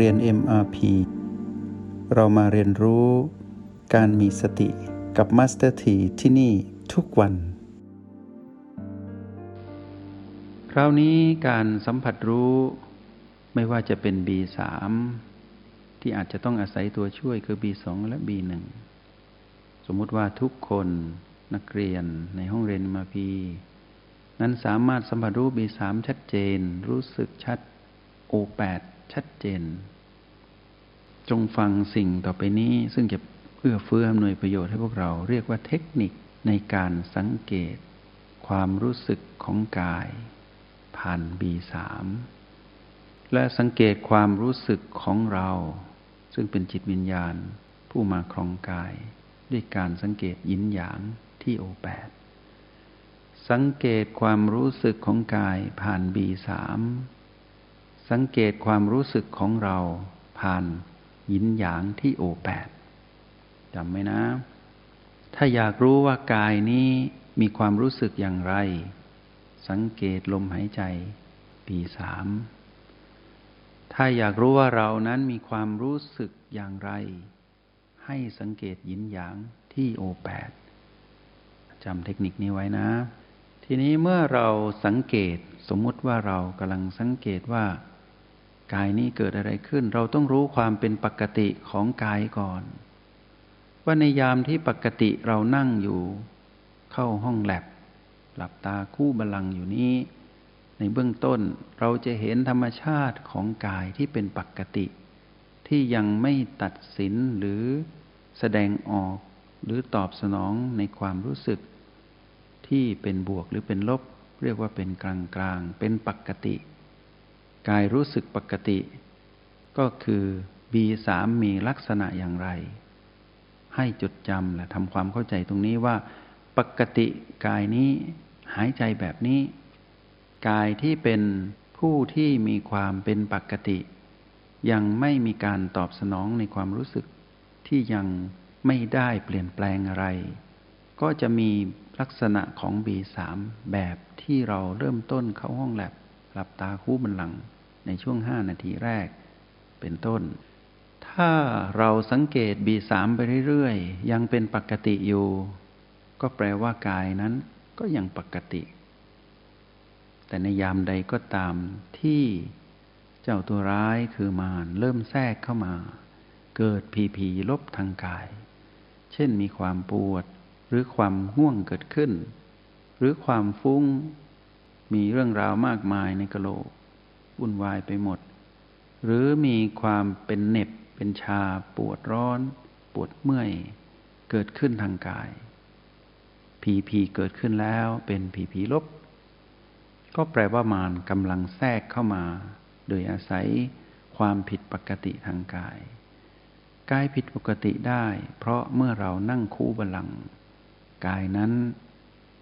เรียน MRP เรามาเรียนรู้การมีสติกับ Master T ที่ที่นี่ทุกวัน คราวนี้การสัมผัสรู้ไม่ว่าจะเป็น B3 ที่อาจจะต้องอาศัยตัวช่วยคือ B2 และ B1 สมมุติว่าทุกคนนักเรียนในห้องเรียนมาพีนั้นสามารถสัมผัสรู้ B3 ชัดเจน รู้สึกชัด O8 ชัดเจน จงฟังสิ่งต่อไปนี้ซึ่งจะเอื้อเฟื้ออำนวยประโยชน์ให้พวกเราเรียกว่าเทคนิคในการสังเกต ความรู้สึกของกาย ผ่าน B3 และสังเกตความรู้สึกของเรา ซึ่งเป็นจิตวิญญาณ ผู้มาครองกาย ด้วยการสังเกตยินหยางที่โอแปดสังเกตความรู้สึกของกายผ่านบี สังเกตความรู้สึกของเราผ่านยินหยางที่โอแปดจำไว้นะ ถ้าอยากรู้ว่ากายนี้มีความรู้สึกอย่างไร สังเกตลมหายใจปีสามถ้าอยากรู้ว่าเรานั้นมีความรู้สึกอย่างไร ให้สังเกตยินหยางที่โอแปดจำเทคนิคนี้ไว้นะ ทีนี้เมื่อเราสังเกตสมมุติว่าเรากำลังสังเกตว่า กายนี้เกิดอะไรขึ้น เราต้องรู้ความเป็นปกติของกายก่อน ว่าในยามที่ปกติเรานั่งอยู่ เข้าห้องแลบหลับตาคู่บาลังอยู่นี้ ในเบื้องต้นเราจะเห็นธรรมชาติของกายที่เป็นปกติ ที่ยังไม่ตัดสินหรือแสดงออกหรือตอบสนองในความรู้สึก ที่เป็นบวกหรือเป็นลบ เรียกว่าเป็นกลางกลางเป็นปกติ กายรู้สึกปกติ ก็คือ B3 มีลักษณะอย่างไร ให้จดจำและทำความเข้าใจตรงนี้ว่า ปกติกายนี้หายใจแบบนี้ กายที่เป็นผู้ที่มีความเป็นปกติ ยังไม่มีการตอบสนองในความรู้สึกที่ยังไม่ได้เปลี่ยนแปลงอะไร ก็จะมีลักษณะของ B3 แบบที่เราเริ่มต้นเข้าห้องแลบหลับตาคู่บันหลัง ในช่วง 5 นาทีแรกเป็นต้น ถ้าเราสังเกต B3 ไปเรื่อยๆ ยังเป็นปกติอยู่ ก็แปลว่ากายนั้นก็ยังปกติ แต่ในยามใดก็ตามที่เจ้าตัวร้ายคือมารเริ่มแทรกเข้ามา เกิดผีผีลบทางกาย เช่นมีความปวดหรือความห่วงเกิดขึ้น หรือความฟุ้ง มีเรื่องราวมากมายในกะโหลก วุ่นวายไปหมด หรือมีความเป็นเน็บเป็นชาปวดร้อน ปวดเมื่อย เกิดขึ้นทางกายผีผีเกิดขึ้นแล้วเป็นผีผีลบ ก็แปลว่ามารกำลังแทรกเข้ามา โดยอาศัยความผิดปกติทางกาย กายผิดปกติได้ เพราะเมื่อเรานั่งคู่บาลังกายนั้น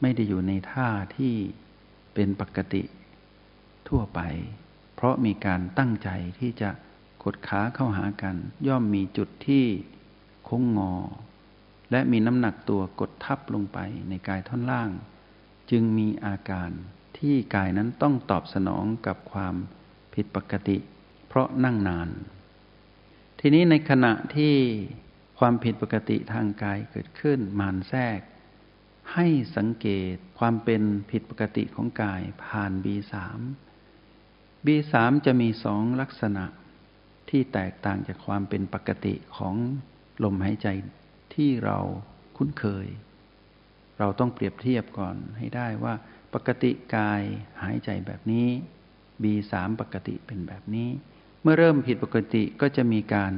ไม่ได้อยู่ในท่าที่เป็นปกติทั่วไป ราะมีการตั้งใจที่จะกดขาเข้าหากัน ย่อมมีจุดที่โค้งงอ และมีน้ำหนักตัวกดทับลงไปในกายท่อนล่าง จึงมีอาการที่กายนั้นต้องตอบสนองกับความผิดปกติ เพราะนั่งนาน ทีนี้ในขณะที่ความผิดปกติทางกายเกิดขึ้นมานแทรก ให้สังเกตความเป็นผิดปกติของกายผ่าน B3 B3 จะมีสองลักษณะที่แตกต่างจากความเป็นปกติของลมหายใจที่เราคุ้นเคย เราต้องเปรียบเทียบก่อนให้ได้ว่า ปกติกายหายใจแบบนี้ B3 ปกติเป็นแบบนี้ เมื่อเริ่มผิดปกติก็จะมีการ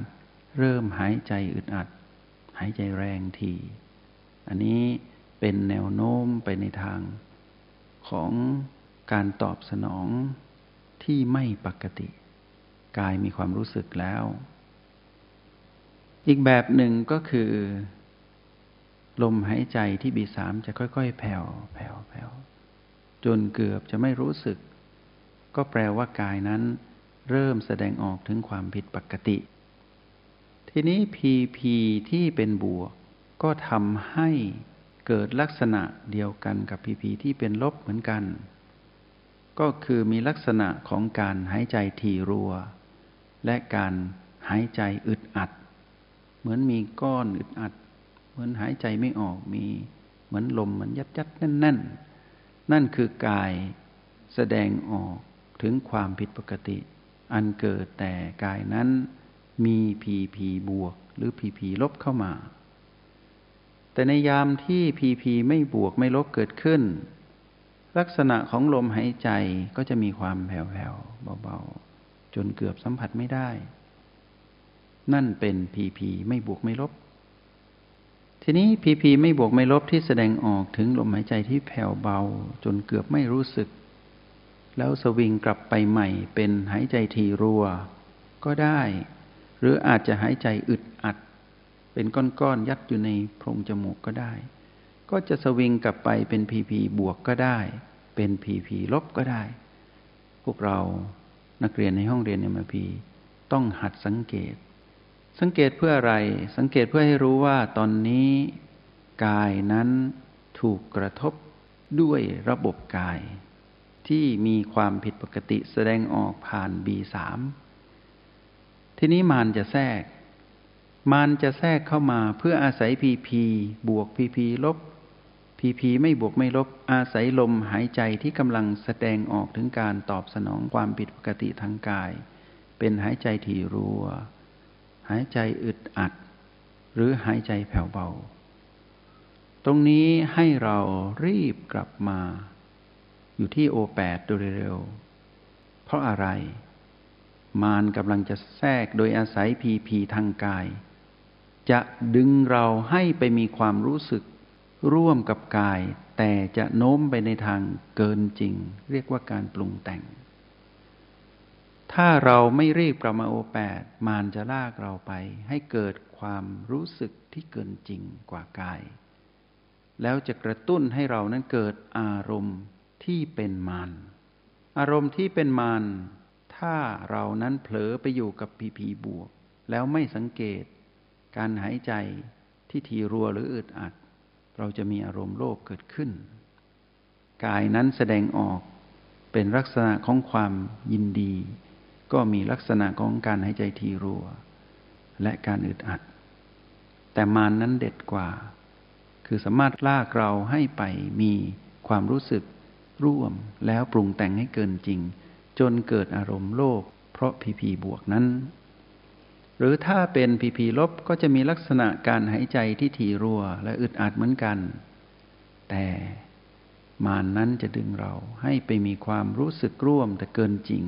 เริ่มหายใจอึดอัด หายใจแรงที อันนี้เป็นแนวโน้มไปในทางของการตอบสนอง ที่ไม่ปกติ กายมีความรู้สึกแล้ว อีกแบบหนึ่งก็คือ ลมหายใจที่บีสามจะค่อย ๆ แผ่วแผ่วแผ่วจนเกือบจะไม่รู้สึก ก็แปลว่ากายนั้น เริ่มแสดงออกถึงความผิดปกติ ทีนี้พีพีที่เป็นบวก ก็ทำให้เกิดลักษณะเดียวกันกับพีพีที่เป็นลบเหมือนกัน ก็คือมีลักษณะของการหายใจทีรัว และการหายใจอึดอัด เหมือนมีก้อนอึดอัด เหมือนหายใจไม่ออกมีเหมือนลมมันยัดยัดแน่นแน่นนั่นคือกายแสดงออกถึงความผิดปกติ อันเกิดแต่กายนั้นมีพีพีบวกหรือพีพีลบเข้ามา แต่ในยามที่พีพีไม่บวกไม่ลบเกิดขึ้น ลักษณะของลมหายใจก็จะมีความแผ่วๆเบาๆ จนเกือบสัมผัสไม่ได้ นั่นเป็นพีพีไม่บวกไม่ลบ ทีนี้พีพีไม่บวกไม่ลบที่แสดงออกถึงลมหายใจที่แผ่วเบา จนเกือบไม่รู้สึก แล้วสวิงกลับไปใหม่เป็นหายใจทีรัว ก็ได้ หรืออาจจะหายใจอึดอัด เป็นก้อนๆยัดอยู่ในโพรงจมูกก็ได้ ก็จะสวิงกลับไปเป็นพีพีบวกก็ได้ เป็นพีพีลบก็ได้ พวกเรานักเรียนในห้องเรียนเอ็มพีต้องหัดสังเกต สังเกตเพื่ออะไร สังเกตเพื่อให้รู้ว่าตอนนี้ กายนั้นถูกกระทบด้วยระบบกาย ที่มีความผิดปกติแสดงออกผ่าน B3 ทีนี้มารจะแทรก มารจะแทรกเข้ามาเพื่ออาศัยพีพีบวกพีพีลบ พีพีไม่บวกไม่ลบอาศัยลมหายใจที่กำลังแสดงออกถึงการตอบสนองความผิดปกติทางกาย เป็นหายใจถี่รัว หายใจอึดอัด หรือหายใจแผ่วเบา ตรงนี้ให้เรารีบกลับมา อยู่ที่โอแปดโดยเร็ว เพราะอะไร มารกำลังจะแทรกโดยอาศัยพีพีทางกาย จะดึงเราให้ไปมีความรู้สึก ร่วมกับกาย แต่จะโน้มไปในทางเกินจริง เรียกว่าการปรุงแต่ง ถ้าเราไม่รีบกลับมาโอแปดมารจะลากเราไป ให้เกิดความรู้สึกที่เกินจริงกว่ากาย แล้วจะกระตุ้นให้เรานั้นเกิดอารมณ์ที่เป็นมารอารมณ์ที่เป็นมารถ้าเรานั้นเผลอไปอยู่กับพีพีบวก แล้วไม่สังเกต การหายใจที่ทีรัวหรืออึดอัด เราจะมีอารมณ์โลภเกิดขึ้น กายนั้นแสดงออกเป็นลักษณะของความยินดี ก็มีลักษณะของการหายใจทีรัว และการอึดอัด แต่มานั้นเด็ดกว่า คือสามารถลากเราให้ไปมีความรู้สึกร่วมแล้วปรุงแต่งให้เกินจริง จนเกิดอารมณ์โลภเพราะพีพีบวกนั้น หรือถ้าเป็นพีพีลบก็จะมีลักษณะการหายใจที่ถี่รัวและอึดอัดเหมือนกัน แต่มานนั้นจะดึงเราให้ไปมีความรู้สึกร่วมแต่เกินจริง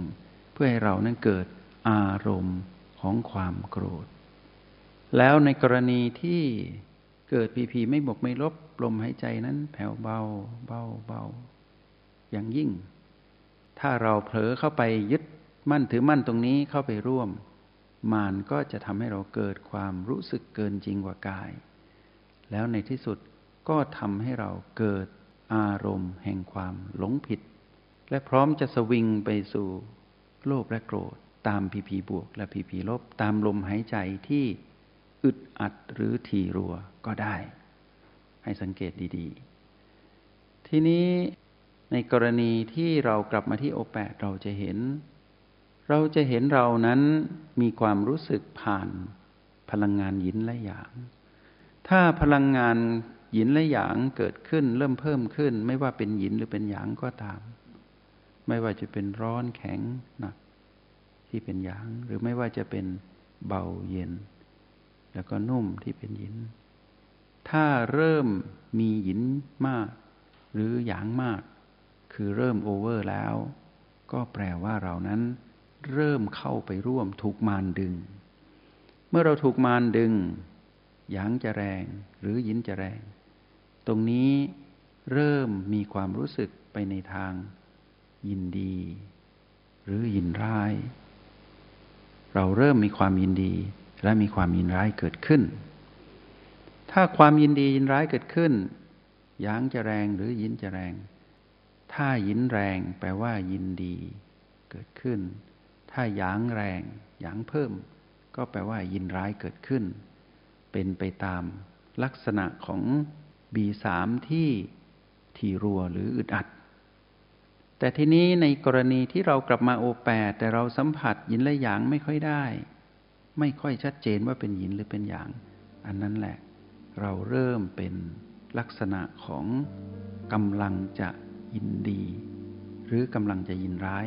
เพื่อให้เรานั้นเกิดอารมณ์ของความโกรธ แล้วในกรณีที่เกิดพีพีไม่บวกไม่ลบลมหายใจนั้นแผ่วเบาเบาเบาอย่างยิ่ง ถ้าเราเผลอเข้าไปยึดมั่นถือมั่นตรงนี้เข้าไปร่วม มานก็จะทำให้เราเกิดความรู้สึกเกินจริงกว่ากาย แล้วในที่สุดก็ทำให้เราเกิดอารมณ์แห่งความหลงผิด และพร้อมจะสวิงไปสู่โลภและโกรธ ตามพีพีบวกและพีพีลบตามลมหายใจที่อึดอัดหรือทีรัวก็ได้ ให้สังเกตดีๆ ทีนี้ในกรณีที่เรากลับมาที่โอแปดเราจะเห็น เราจะเห็นเรานั้นมีความรู้สึกผ่านพลังงานหยินและหยาง ถ้าพลังงานหยินและหยางเกิดขึ้นเริ่มเพิ่มขึ้น ไม่ว่าเป็นหยินหรือเป็นหยางก็ตาม ไม่ว่าจะเป็นร้อนแข็งหนักที่เป็นหยาง หรือไม่ว่าจะเป็นเบาเย็น แล้วก็นุ่มที่เป็นหยิน ถ้าเริ่มมีหยินมาก หรือหยางมาก คือเริ่มโอเวอร์แล้ว ก็แปลว่าเรานั้น เริ่มเข้าไปร่วมถูกมารดึง เมื่อเราถูกมารดึงหยางจะแรงหรือยินจะแรง ตรงนี้เริ่มมีความรู้สึกไปในทางยินดี หรือยินร้าย เราเริ่มมีความยินดีและมีความยินร้ายเกิดขึ้น ถ้าความยินดียินร้ายเกิดขึ้นหยางจะแรงหรือยินจะแรง ถ้ายินแรงแปลว่ายินดีเกิดขึ้น ถ้าหยางแรงหยางเพิ่ม ก็แปลว่ายินร้ายเกิดขึ้น เป็นไปตามลักษณะของบีสามที่ทีรัวหรืออึดอัด แต่ทีนี้ในกรณีที่เรากลับมาโอแปดแต่เราสัมผัสยินและหยางไม่ค่อยได้ ไม่ค่อยชัดเจนว่าเป็นหยินหรือเป็นหยาง อันนั้นแหละ เราเริ่มเป็นลักษณะของกำลังจะยินดี หรือกำลังจะยินร้าย